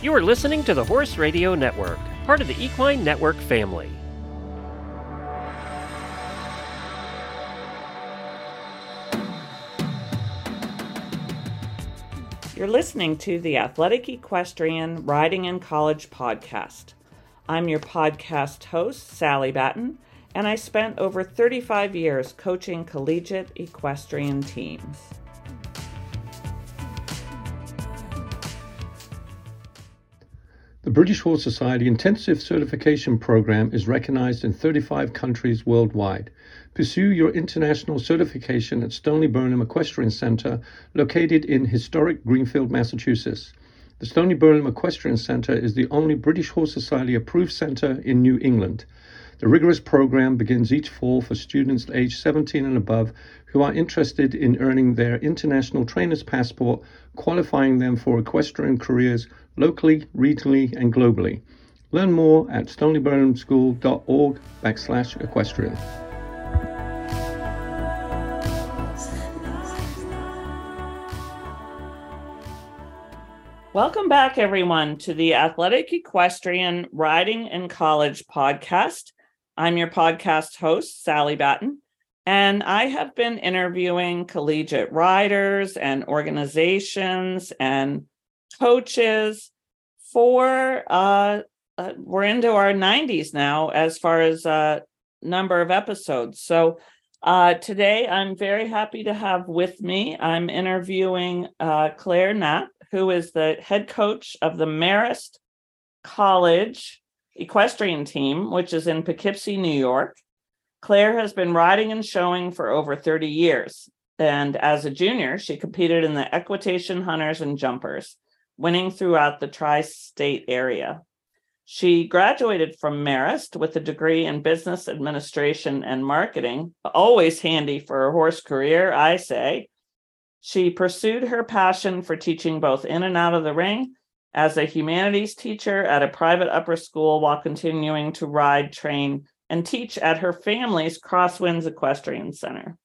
You are listening to the Horse Radio Network, part of the Equine Network family. You're listening to the Athletic Equestrian Riding in College podcast. I'm your podcast host, Sally Batten, and I spent over 35 years coaching collegiate equestrian teams. British Horse Society Intensive Certification Program is recognized in 35 countries worldwide. Pursue your international certification at Stoneleigh Burnham Equestrian Center, located in historic Greenfield, Massachusetts. The Stoneleigh Burnham Equestrian Center is the only British Horse Society approved center in New England. The rigorous program begins each fall for students aged 17 and above who are interested in earning their international trainer's passport, qualifying them for equestrian careers locally, regionally, and globally. Learn more at stonyBurnhamSchool.org backslash equestrian. Welcome back, everyone, to the Athletic Equestrian Riding in College podcast. I'm your podcast host, Sally Batten, and I have been interviewing collegiate riders and organizations and coaches for uh, uh, we're into our 90s now as far as uh number of episodes. So uh today i'm very happy to have with me i'm interviewing uh claire knapp who is the head coach of the marist college equestrian team which is in poughkeepsie new york claire has been riding and showing for over 30 years and as a junior she competed in the equitation hunters and jumpers winning throughout the tri state area. She graduated from Marist with a degree in business administration and marketing, always handy for a horse career, I say. She pursued her passion for teaching both in and out of the ring as a humanities teacher at a private upper school while continuing to ride, train, and teach at her family's Crosswinds Equestrian Center.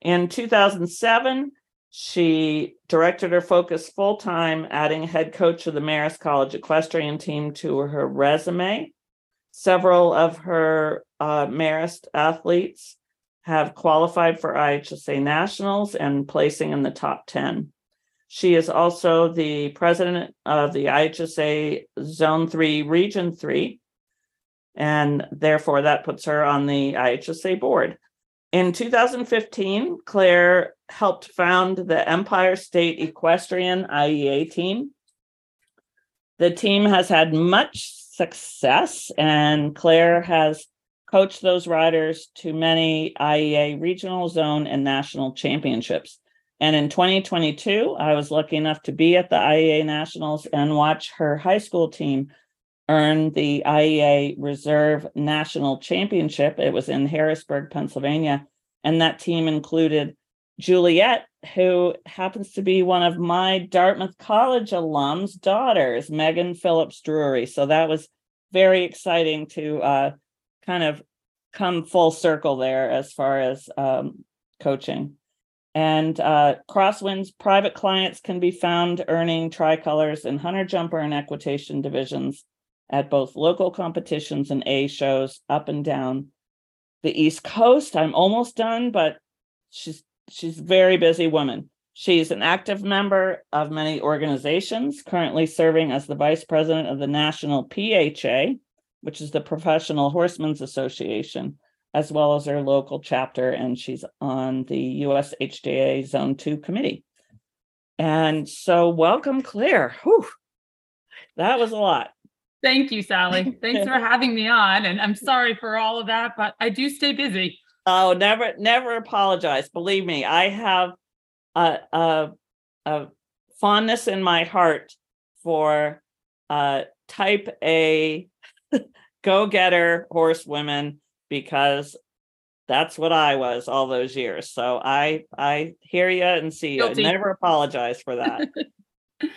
In 2007, she directed her focus full time, adding head coach of the Marist College equestrian team to her resume. Several of her uh, Marist athletes have qualified for IHSA nationals and placing in the top 10. She is also the president of the IHSA Zone 3, Region 3, and therefore that puts her on the IHSA board. In 2015, Claire helped found the Empire State Equestrian IEA team. The team has had much success, and Claire has coached those riders to many IEA regional, zone, and national championships. And in 2022, I was lucky enough to be at the IEA Nationals and watch her high school team earn the IEA Reserve National Championship. It was in Harrisburg, Pennsylvania. And that team included Juliet, who happens to be one of my Dartmouth College alums' daughters, Megan Phillips Drury. So that was very exciting to uh, kind of come full circle there as far as um, coaching. And uh, Crosswinds private clients can be found earning tricolors in hunter jumper and equitation divisions at both local competitions and A shows up and down the East Coast. I'm almost done, but she's she's a very busy woman. She's an active member of many organizations, currently serving as the vice president of the National PHA, which is the Professional Horsemen's Association, as well as her local chapter, and she's on the USHJA Zone 2 committee. And so, welcome, Claire. Whew, that was a lot. Thank you, Sally. Thanks for having me on. And I'm sorry for all of that, but I do stay busy. Oh, never, never apologize. Believe me, I have a, a, a fondness in my heart for uh, type A go getter horsewomen because that's what I was all those years. So I I hear you and see you. Guilty. Never apologize for that.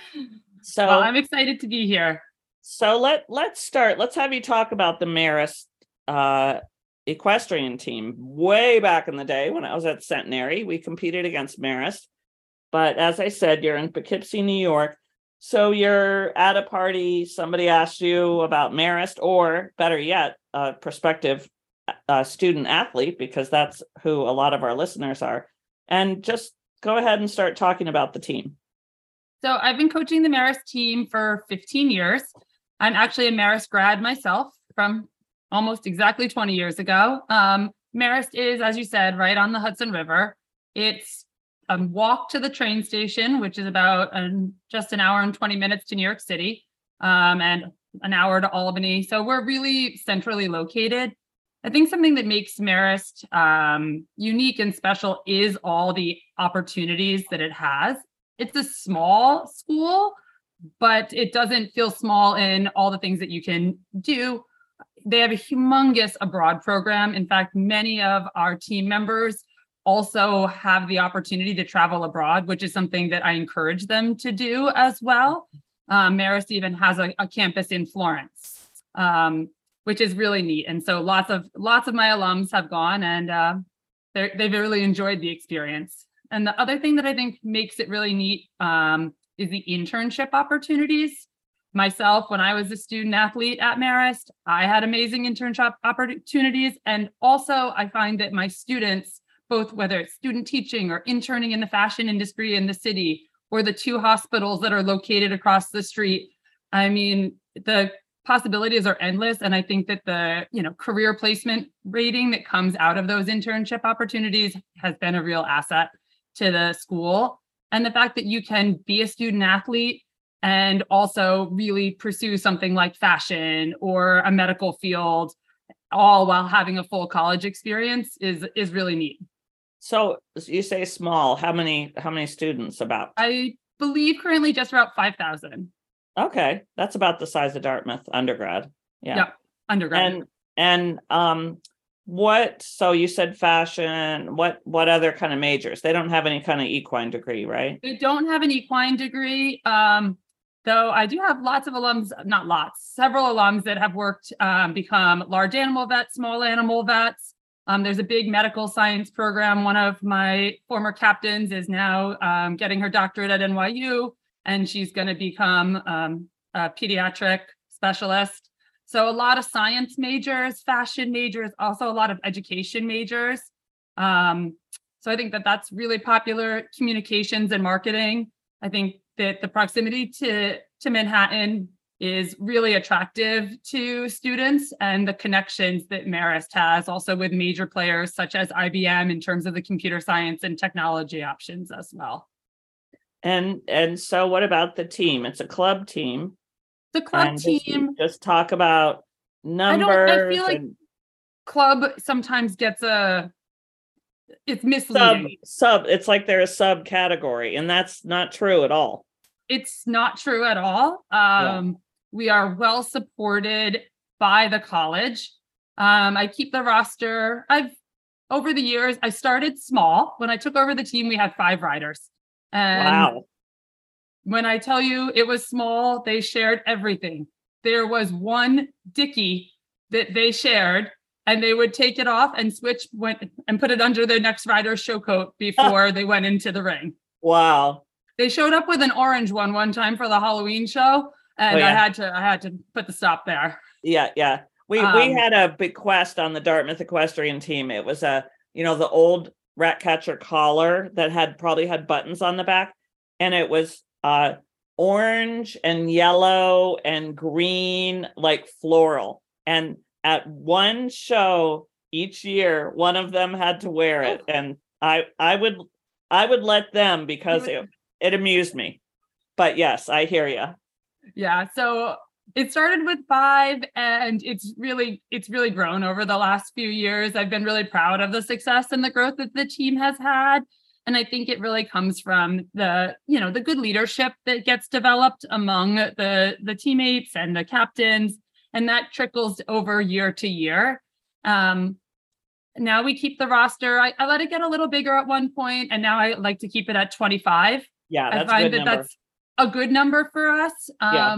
so Well, I'm excited to be here. so let let's start. Let's have you talk about the Marist uh, equestrian team. Way back in the day when I was at Centenary, we competed against Marist. But as I said, you're in Poughkeepsie, New York. So you're at a party, somebody asked you about Marist, or better yet, a prospective uh, student athlete, because that's who a lot of our listeners are. And just go ahead and start talking about the team. So I've been coaching the Marist team for 15 years. I'm actually a Marist grad myself from almost exactly 20 years ago. Um, Marist is, as you said, right on the Hudson River. It's a walk to the train station, which is about um, just an hour and 20 minutes to New York City, um, and an hour to Albany. So we're really centrally located. I think something that makes Marist um, unique and special is all the opportunities that it has. It's a small school, but it doesn't feel small in all the things that you can do. They have a humongous abroad program. In fact, many of our team members also have the opportunity to travel abroad, which is something that I encourage them to do as well. Um, Marist even has a, a campus in Florence, um, which is really neat. And so lots of lots of my alums have gone, and uh, they've really enjoyed the experience. And the other thing that I think makes it really neat um, is the internship opportunities. Myself, when I was a student athlete at Marist, I had amazing internship opportunities. And also, I find that my students, both whether it's student teaching or interning in the fashion industry in the city, or the two hospitals that are located across the street, I mean, the possibilities are endless. And i think that the you know career placement rating that comes out of those internship opportunities has been a real asset to the school. And the fact that you can be a student athlete and also really pursue something like fashion or a medical field all while having a full college experience is is really neat. So you say small. How many how many students about? I believe currently just about 5000 okay that's about the size of dartmouth undergrad yeah. Yep undergrad. And and um what so you said fashion what what other kind of majors? They don't have any kind of equine degree right? They don't have an equine degree um though i do have lots of alums not lots several alums that have worked um, become large animal vets small animal vets. Um, there's a big medical science program. One of my former captains is now um, getting her doctorate at nyu and she's going to become um, a pediatric specialist so a lot of science majors, fashion majors, also a lot of education majors. Um, so I think that that's really popular communications and marketing. I think that the proximity to to Manhattan is really attractive to students and the connections that Marist has also with major players such as IBM in terms of the computer science and technology options as well. And and so what about the team? It's a club team. The club and team. Just, talk about numbers. I don't. I feel like club sometimes gets a. It's misleading. sub. It's like they're a subcategory, and that's not true at all. It's not true at all. Um, We are well supported by the college. Um, I keep the roster. I've over the years. I started small. When I took over the team, we had five riders. And wow. when I tell you it was small, they shared everything. There was one dicky that they shared, and they would take it off and switch went and put it under their next rider's show coat before they went into the ring. Wow. They showed up with an orange one one time for the Halloween show, and Oh, yeah. I had to I had to put the stop there. Yeah, yeah. We we Um, had a bequest on the Dartmouth equestrian team. It was a you know the old rat catcher collar that had probably had buttons on the back, and it was uh orange and yellow and green like floral. And at one show each year, one of them had to wear it, and I I would I would let them because it it amused me. But yes, I hear you. Yeah, so it started with five, and it's really it's really grown over the last few years. I've been really proud of the success and the growth that the team has had. And I think it really comes from the, you know, the good leadership that gets developed among the the teammates and the captains, and that trickles over year to year. Um, now we keep the roster. I, I let it get a little bigger at one point, and now I like to keep it at 25. Yeah, I that's a find good that number. that's a good number for us. Yeah.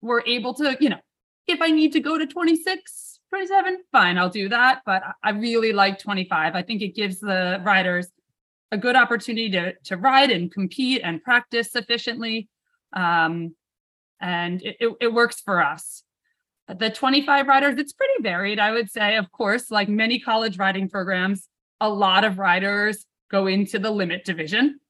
We're able to, you know, if I need to go to 26, 27, fine, I'll do that. But I- I really like 25. I think it gives the riders a good opportunity to, to ride and compete and practice sufficiently. Um, and it, it, it works for us. The 25 riders, it's pretty varied, I would say. Of course, like many college riding programs, a lot of riders go into the limit division.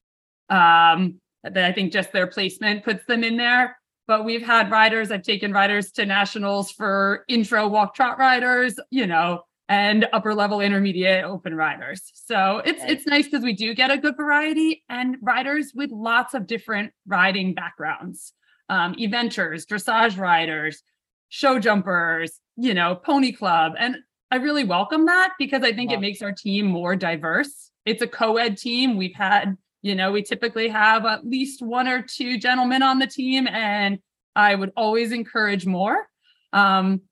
Um, that I think just their placement puts them in there. But we've had riders, I've taken riders to nationals for intro walk trot riders, you know, and upper level intermediate open riders. So it's Right. it's nice because we do get a good variety and riders with lots of different riding backgrounds. Um, eventers, dressage riders, show jumpers, you know, pony club. And I really welcome that because I think Yeah. it makes our team more diverse. It's a co-ed team. We've had, you know, we typically have at least one or two gentlemen on the team, and I would always encourage more. Um,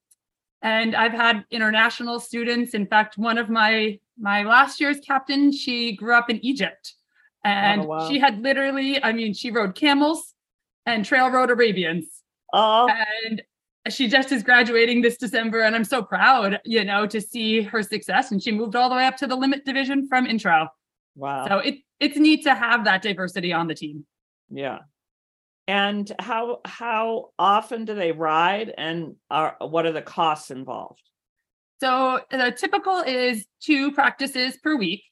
and I've had international students. In fact, one of my my last year's captain, she grew up in Egypt, and wow. she had literally, I mean, she rode camels and trail rode Arabians Oh, and she just is graduating this December, and I'm so proud, you know, to see her success. And she moved all the way up to the limit division from intro. Wow. So it it's neat to have that diversity on the team. Yeah. And how how often do they ride and are what are the costs involved? So the typical is two practices per week.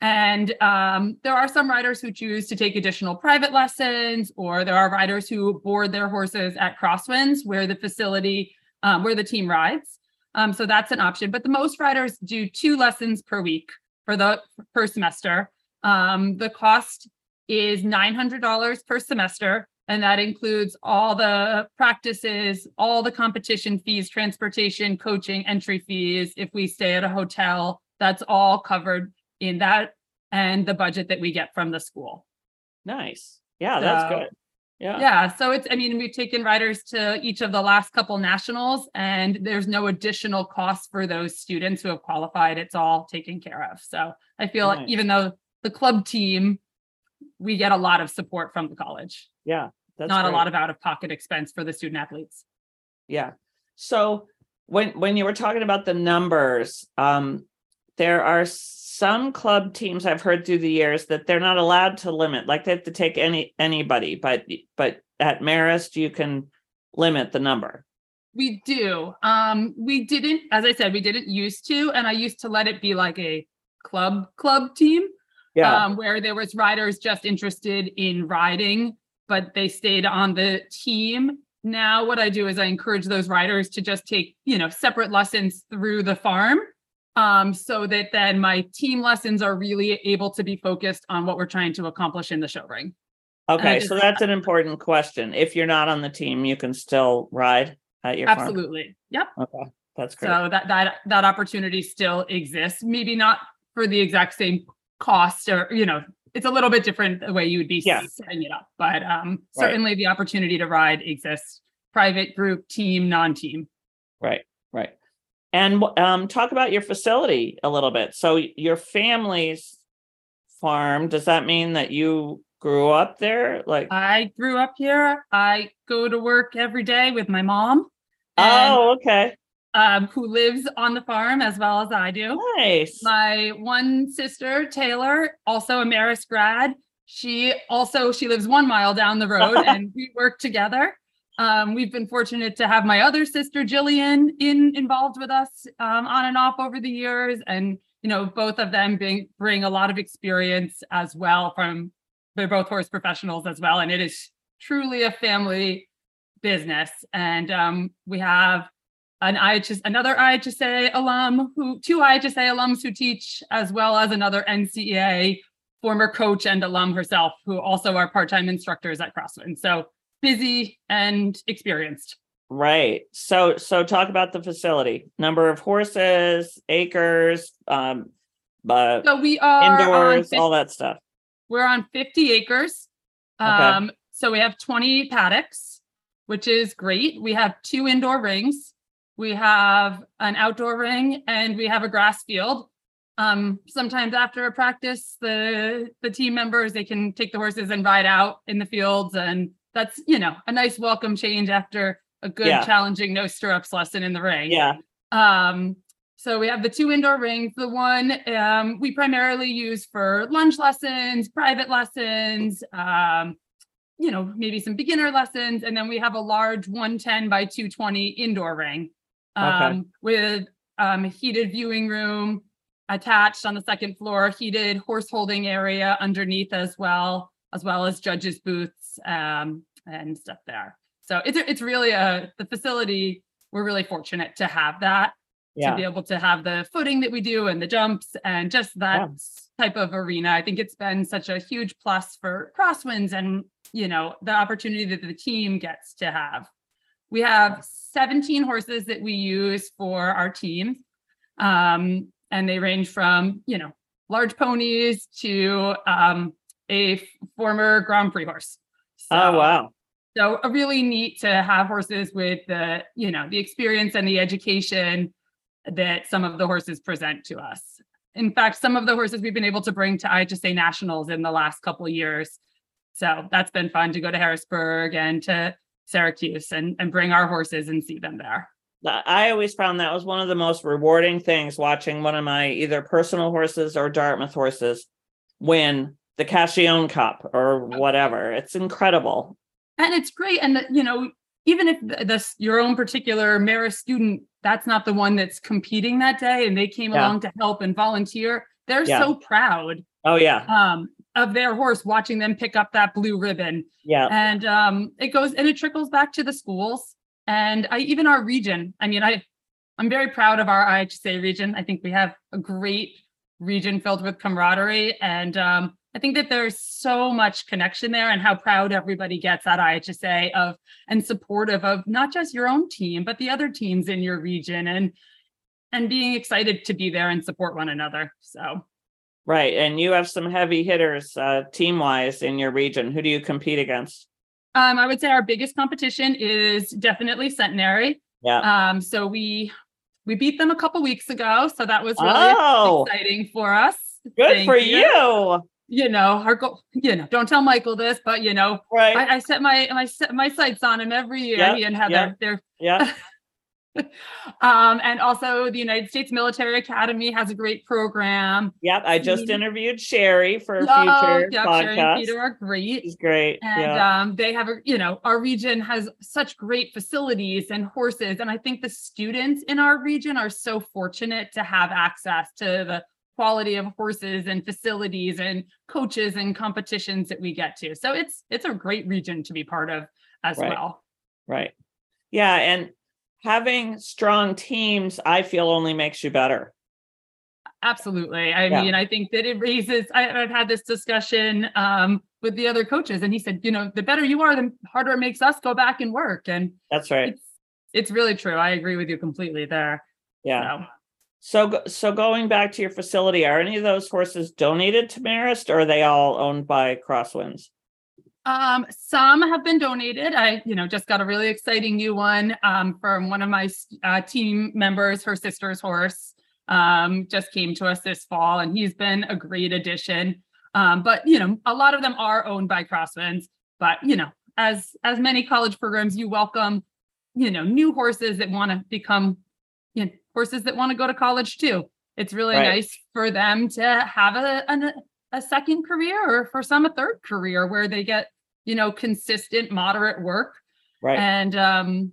And um, there are some riders who choose to take additional private lessons, or there are riders who board their horses at crosswinds where the facility, um, where the team rides. Um, so that's an option. But the most riders do two lessons per week for the per semester. Um, the cost is $900 per semester. And that includes all the practices, all the competition fees, transportation, coaching, entry fees. If we stay at a hotel, that's all covered in that and the budget that we get from the school. Nice. Yeah, that's good. Yeah. Yeah, so it's, I mean, we've taken riders to each of the last couple nationals and there's no additional cost for those students who have qualified. It's all taken care of. So I feel like even though the club team, we get a lot of support from the college, Yeah. That's not a lot of out of pocket expense for the student athletes. Yeah. So when when you were talking about the numbers, um, there are some club teams I've heard through the years that they're not allowed to limit, like they have to take any anybody, but but at Marist you can limit the number. We do. Um, we didn't, as I said, we didn't used to, and I used to let it be like a club club team. Yeah. um, where there was riders just interested in riding, but they stayed on the team. Now, what I do is I encourage those riders to just take, you know, separate lessons through the farm, um, so that then my team lessons are really able to be focused on what we're trying to accomplish in the show ring. okay, just- so that's an important question. If you're not on the team, you can still ride at your farm. Absolutely. Yep. Okay, that's great. So that that that opportunity still exists. Maybe not for the exact same cost, or you know, it's a little bit different the way you would be setting it up. But um, Right. certainly the opportunity to ride exists. Private group, team, non-team. Right, right. And um, talk about your facility a little bit. So your family's farm, does that mean that you grew up there? Like, I grew up here. I go to work every day with my mom, and, oh, okay, um, who lives on the farm as well as I do. nice. My one sister, Taylor, also a Marist grad. She also she lives one mile down the road, and we work together. Um, we've been fortunate to have my other sister, Jillian, in involved with us um, on and off over the years, and you know both of them bring bring a lot of experience as well. From they're both horse professionals as well, and it is truly a family business. And um, we have an IHS, another IHSA alum who, two IHSA alums who teach, as well as another NCEA former coach and alum herself, who also are part-time instructors at Crosswind. So busy and experienced. Right. So, so talk about the facility, number of horses, acres, um, but So we are indoors, fif- all that stuff. we're on 50 acres. Okay. Um, so we have 20 paddocks, which is great. We have two indoor rings. We have an outdoor ring and we have a grass field. Um, sometimes after a practice, the the team members they can take the horses and ride out in the fields, and that's you know a nice welcome change after a good Yeah. challenging no stirrups lesson in the ring. Yeah. Um, so we have the two indoor rings. The one um, we primarily use for lunge lessons, private lessons, um, you know, maybe some beginner lessons, and then we have a large 110 by 220 indoor ring um, with um, a heated viewing room attached on the second floor, heated horse holding area underneath as well, as well as judges' booths um, and stuff there. So it's it's really a the facility. We're really fortunate to have that to be able to have the footing that we do and the jumps and just that Yeah. type of arena. I think it's been such a huge plus for crosswinds and you know the opportunity that the team gets to have. We have 17 horses that we use for our team. Um, and they range from, you know, large ponies to um, a former Grand Prix horse. Oh, wow. so really neat to have horses with the, you know, the experience and the education that some of the horses present to us. In fact, some of the horses we've been able to bring to IHSA nationals in the last couple of years. So that's been fun to go to Harrisburg and to Syracuse and, and bring our horses and see them there. I always found that was one of the most rewarding things watching one of my either personal horses or Dartmouth horses win the Cacchione Cup or whatever. It's incredible. and it's great and you know even if this your own particular Marist student that's not the one that's competing that day and they came Yeah. along to help and volunteer they're Yeah. so proud Oh yeah, um of their horse watching them pick up that blue ribbon yeah, and um it goes and it trickles back to the schools and i even our region i mean i i'm very proud of our ihsa region i think we have a great region filled with camaraderie and um i think that there's so much connection there and how proud everybody gets at ihsa of and supportive of not just your own team but the other teams in your region and and being excited to be there and support one another so right. And you have some heavy hitters uh, team wise in your region. Who do you compete against? Um, I would say our biggest competition is definitely Centenary. Yeah. Um, so we we beat them a couple weeks ago, so that was really Oh, exciting for us. good Thank for you. You know, our goal. You know, don't tell Michael this, but you know, Right. I, I set my my set my sights on him every year. Yep, he and Heather, yep. they're yeah. um, and also the United States Military Academy has a great program. Yep. I just Mhm. interviewed Sherry for a Oh, future yep, Sharon and podcast. Peter are great. She's great. And yeah. um, they have, a you know, our region has such great facilities and horses. And I think the students in our region are so fortunate to have access to the quality of horses and facilities and coaches and competitions that we get to. So it's it's a great region to be part of as Right. well. Right. Yeah. And having strong teams, I feel only makes you better. Absolutely. I Yeah. mean, I think that it raises, I, I've had this discussion um, with the other coaches, and he said, you know, the better you are, the harder it makes us go back and work. And That's right. it's it's really true. I agree with you completely there. Yeah. So, So, so going back to your facility, are any of those horses donated to Marist or are they all owned by Crosswinds? um, some have been donated. I, you know, just got a really exciting new one um, from one of my uh, team members. Her sister's horse um, just came to us this fall, and he's been a great addition. Um, but you know, a lot of them are owned by Crosswinds. But you know, as as many college programs, you welcome, you know, new horses that want to become, you know, horses that want to go to college too. It's really Right. nice for them to have a an, a second career or for some a third career where they get you know consistent moderate work Right. and um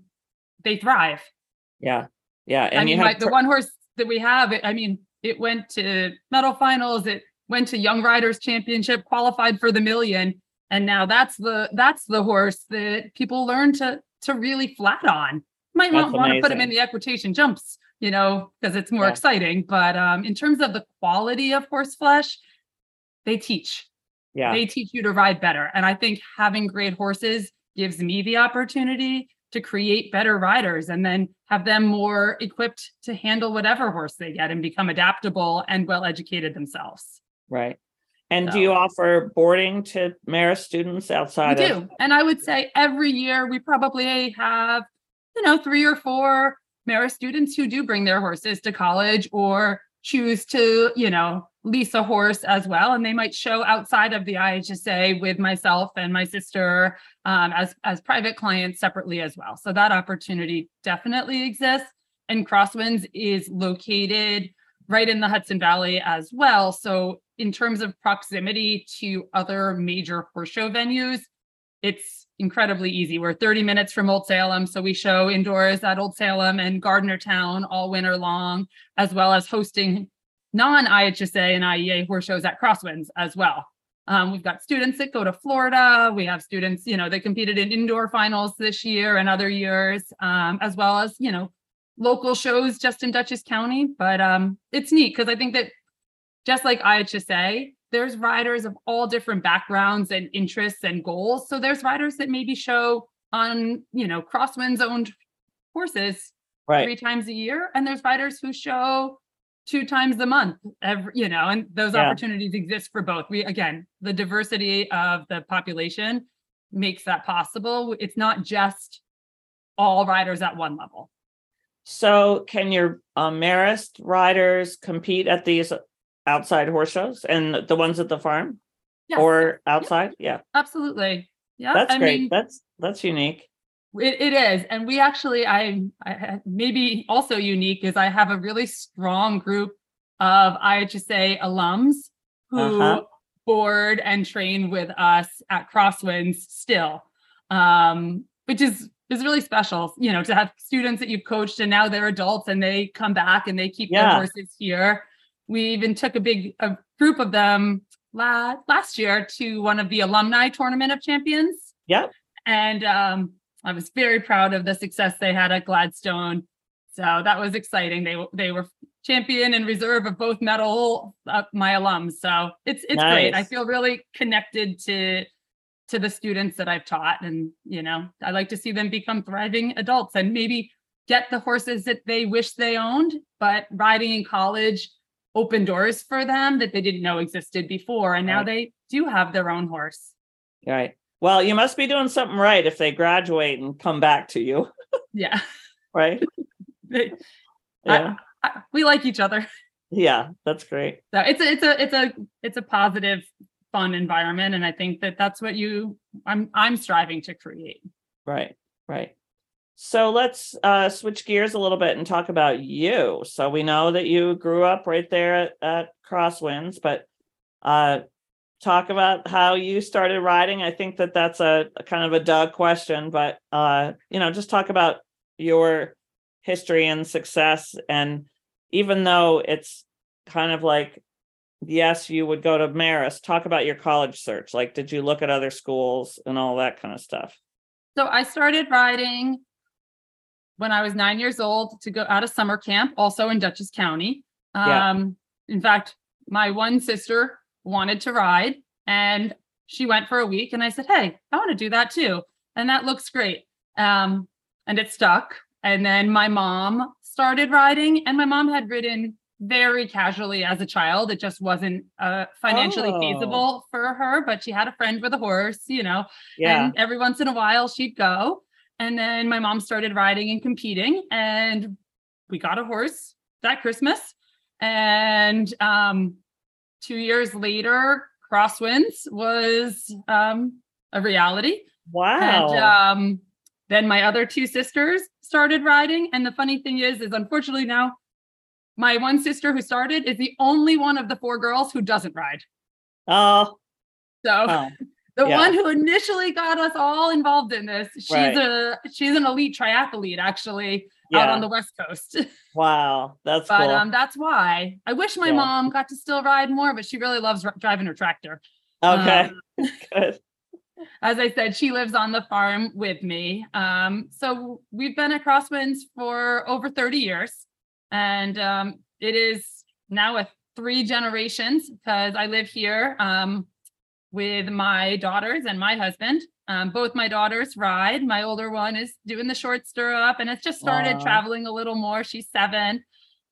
they thrive yeah. Yeah. And i you mean the one horse that we have it, i mean it went to medal finals it went to young riders championship qualified for the million and now that's the that's the horse that people learn to to really flat on might That's not want to put him in the equitation jumps you know because it's more Yeah. exciting but um in terms of the quality of horse flesh they teach yeah. they teach you to ride better. And I think having great horses gives me the opportunity to create better riders and then have them more equipped to handle whatever horse they get and become adaptable and well educated themselves. right. And do you offer boarding to Marist students We outside of? do. And I would say every year we probably have, you know, three or four Marist students who do bring their horses to college or choose to, you know, lease a horse as well. And they might show outside of the IHSA with myself and my sister um, as, as private clients separately as well. So that opportunity definitely exists. And Crosswinds is located right in the Hudson Valley as well. So in terms of proximity to other major horse show venues, it's incredibly easy. We're 30 minutes from Old Salem, so we show indoors at Old Salem and Gardner Town all winter long, as well as hosting non-IHSA and IEA horse shows at Crosswinds as well. Um, we've got students that go to Florida. We have students, you know, that competed in indoor finals this year and other years, um, as well as, you know, local shows just in Dutchess County. But um, it's neat because I think that just like IHSA, there's riders of all different backgrounds and interests and goals. So there's riders that maybe show on, you know, Crosswinds owned horses Right. three times a year, and there's riders who show two times a month every you know and those Yeah. opportunities exist for both we again the diversity of the population makes that possible it's not just all riders at one level So can your um, Marist riders compete at these outside horse shows and the ones at the farm Yes, or outside? Yeah, absolutely yeah that's I great. mean, that's that's unique. It, it is. And we actually, I, I maybe also unique is I have a really strong group of IHSA alums who Uh-huh. board and train with us at Crosswinds still, um, which is is really special. You know, to have students that you've coached and now they're adults and they come back and they keep Yeah. their horses here. We even took a big a group of them la- last year to one of the alumni tournament of champions. Yep. And um, I was very proud of the success they had at Gladstone. So that was exciting. They they were champion and reserve of both medal uh, my alums. So it's it's great. I feel really connected to to the students that I've taught, and you know, I like to see them become thriving adults and maybe get the horses that they wish they owned, but riding in college opened doors for them that they didn't know existed before, and now Right. they do have their own horse. Right. Well, you must be doing something right if they graduate and come back to you, Yeah. right? They- Yeah. I- we like each other. Yeah, that's great. So it's a, it's a it's a it's a positive, fun environment, and I think that that's what you I'm I'm striving to create. Right, right. So let's uh, switch gears a little bit and talk about you. So we know that you grew up right there at, at Crosswinds, but uh, talk about how you started riding. I think that that's a, a kind of a Doug question, but uh, you know, just talk about your history and success. And even though it's kind of like, yes, you would go to Marist, talk about your college search. Like, did you look at other schools and all that kind of stuff? So I started riding when I was nine years old to go out of summer camp, also in Dutchess County. Yeah. Um, in fact, my one sister wanted to ride, and she went for a week, and I said, "Hey, I want to do that too," and that looks great. Um, and it stuck. And then my mom started riding, and my mom had ridden very casually as a child. It just wasn't uh, financially Oh. feasible for her, but she had a friend with a horse, you know, Yeah. and every once in a while she'd go. And then my mom started riding and competing, and we got a horse that Christmas. And um, two years later, Crosswinds was um, a reality. Wow. And um, then my other two sisters started riding. And the funny thing is, is unfortunately now my one sister who started is the only one of the four girls who doesn't ride. oh, So oh, the Yeah. one who initially got us all involved in this, she's Right. a she's an elite triathlete actually out on the west coast. wow. That's but cool. um that's why I wish my Yeah. mom got to still ride more, but she really loves r- driving her tractor. okay. um, Good. As I said, she lives on the farm with me. Um, so we've been at Crosswinds for over 30 years. And um, it is now a three generations because I live here um, with my daughters and my husband. Um, both my daughters ride. My older one is doing the short stirrup and it's just started traveling a little more. She's seven.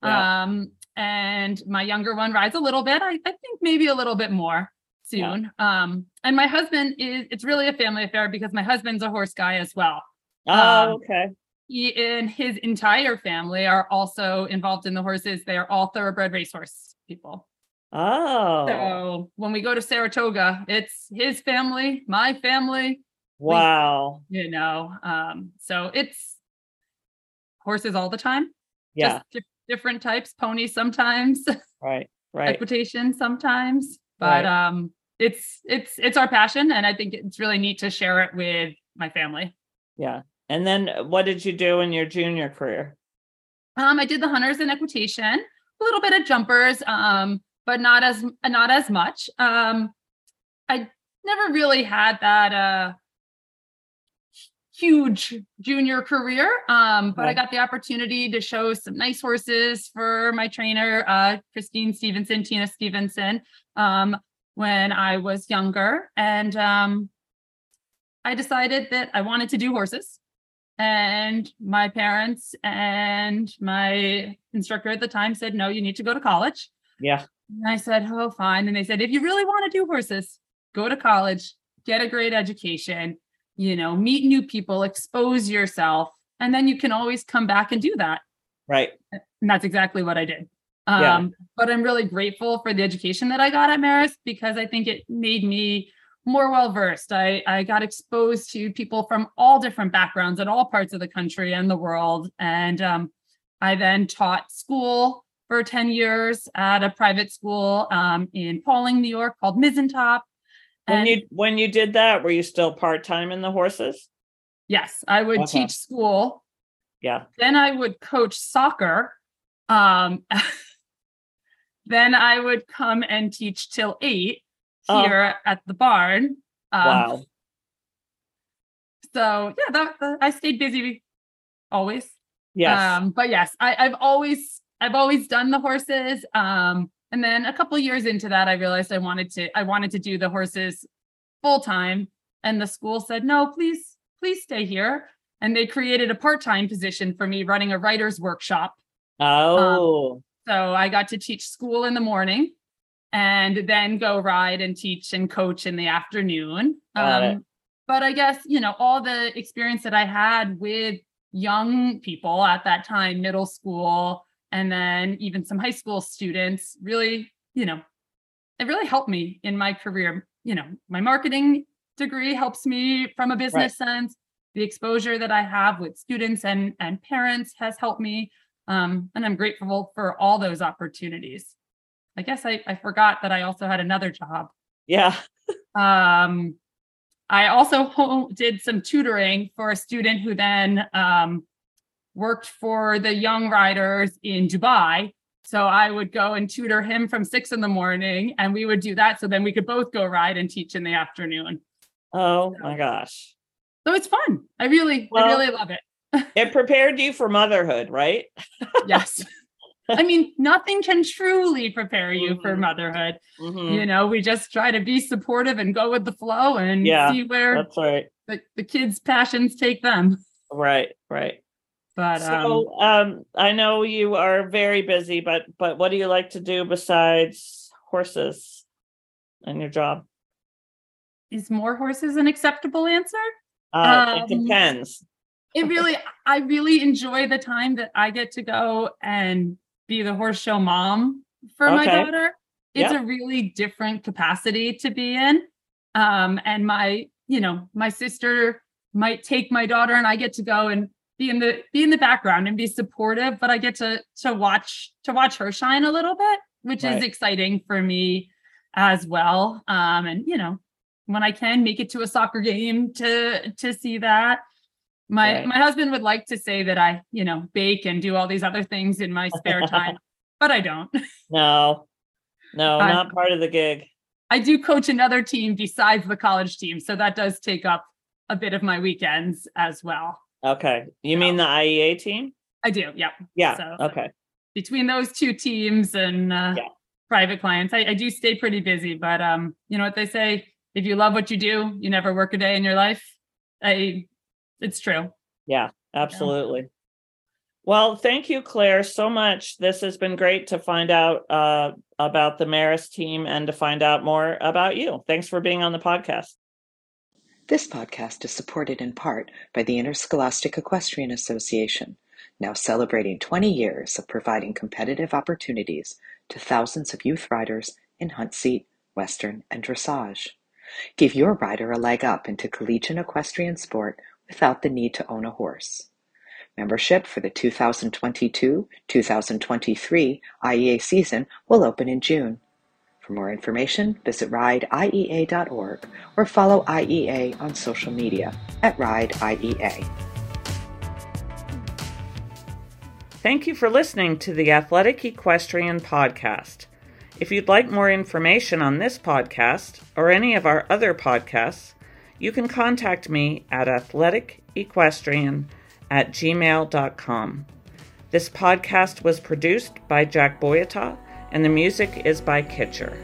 Yeah. Um, and my younger one rides a little bit. I, I think maybe a little bit more Yeah. soon. Um, and my husband is, it's really a family affair because my husband's a horse guy as well. Oh, um, okay. He and his entire family are also involved in the horses. They are all thoroughbred racehorse people. Oh, So when we go to Saratoga, it's his family, my family, wow. you know. Um, so it's horses all the time. Yeah. Just dif- different types, ponies sometimes, right. Right. equitation sometimes. Right. But um it's it's it's our passion, and I think it's really neat to share it with my family. Yeah. And then what did you do in your junior career? Um, I did the hunters and equitation, a little bit of jumpers, um, but not as not as much. Um, I never really had that uh huge junior career. Um, but I got the opportunity to show some nice horses for my trainer, uh, Christine Stevenson, Tina Stevenson, um, when I was younger. And um, I decided that I wanted to do horses. And my parents and my instructor at the time said, no, you need to go to college. Yeah. And I said, oh, fine. And they said, if you really want to do horses, go to college, get a great education, you know, meet new people, expose yourself, and then you can always come back and do that. Right. And that's exactly what I did. Yeah. Um, but I'm really grateful for the education that I got at Marist because I think it made me more well versed. I, I got exposed to people from all different backgrounds in all parts of the country and the world. And um, I then taught school for 10 years at a private school um, in Pawling, New York called Mizzentop. When And you when you did that, were you still part-time in the horses? yes, I would Okay. teach school. Yeah. Then I would coach soccer. Um, then I would come and teach till eight here at the barn. Um, Wow. So yeah, that, that- I stayed busy always. Yes. Um, but yes, I, I've always I've always done the horses. Um, and then a couple years into that, I realized I wanted to I wanted to do the horses full time. And the school said, no, please, please stay here. And they created a part-time position for me running a writer's workshop. oh. So I got to teach school in the morning and then go ride and teach and coach in the afternoon. Um, but I guess, you know, all the experience that I had with young people at that time, middle school, and then even some high school students really, you know, it really helped me in my career. You know, my marketing degree helps me from a business sense. The exposure that I have with students and and parents has helped me. Um, and I'm grateful for all those opportunities. I guess I, I forgot that I also had another job. yeah. Um, I also did some tutoring for a student who then um, worked for the young riders in Dubai. So I would go and tutor him from six in the morning, and we would do that. So then we could both go ride and teach in the afternoon. Oh my gosh. So it's fun. I really, Well- I really love it. It prepared you for motherhood, right? Yes. I mean, nothing can truly prepare you for Mhm. motherhood. Mhm. You know, we just try to be supportive and go with the flow and Yeah, see where That's right. the, the kids' passions take them. Right, right. But um, So um I know you are very busy, but but what do you like to do besides horses and your job? is more horses an acceptable answer? Uh it Um, depends. It really, I really enjoy the time that I get to go and be the horse show mom for my daughter. It's a really different capacity to be in. Um, and my, you know, my sister might take my daughter and I get to go and be in the be in the background and be supportive, but I get to to watch to watch her shine a little bit, which Right. is exciting for me as well. Um, and you know, when I can make it to a soccer game to to see that. My Right. my husband would like to say that I, you know, bake and do all these other things in my spare time, but I don't. No. No, I- not part of the gig. I do coach another team besides the college team, so that does take up a bit of my weekends as well. Okay. You mean the IEA team? I do, Yeah. Yeah. So- Okay. Between those two teams and uh, Yeah. private clients, I, I do stay pretty busy. But um, you know what they say: if you love what you do, you never work a day in your life. I, it's true. Yeah, absolutely. Well, thank you, Claire, so much. This has been great to find out uh, about the Marist team and to find out more about you. Thanks for being on the podcast. This podcast is supported in part by the Interscholastic Equestrian Association, now celebrating 20 years of providing competitive opportunities to thousands of youth riders in hunt seat, western, and dressage. Give your rider a leg up into collegiate equestrian sport without the need to own a horse. Membership for the 2022-2023 IEA season will open in June. For more information, visit rideiea.org or follow IEA on social media at RideIEA. Thank you for listening to the Athletic Equestrian Podcast. If you'd like more information on this podcast or any of our other podcasts, you can contact me at athleticequestrian at gmail.com. This podcast was produced by Jack Boyata, and the music is by Kitcher.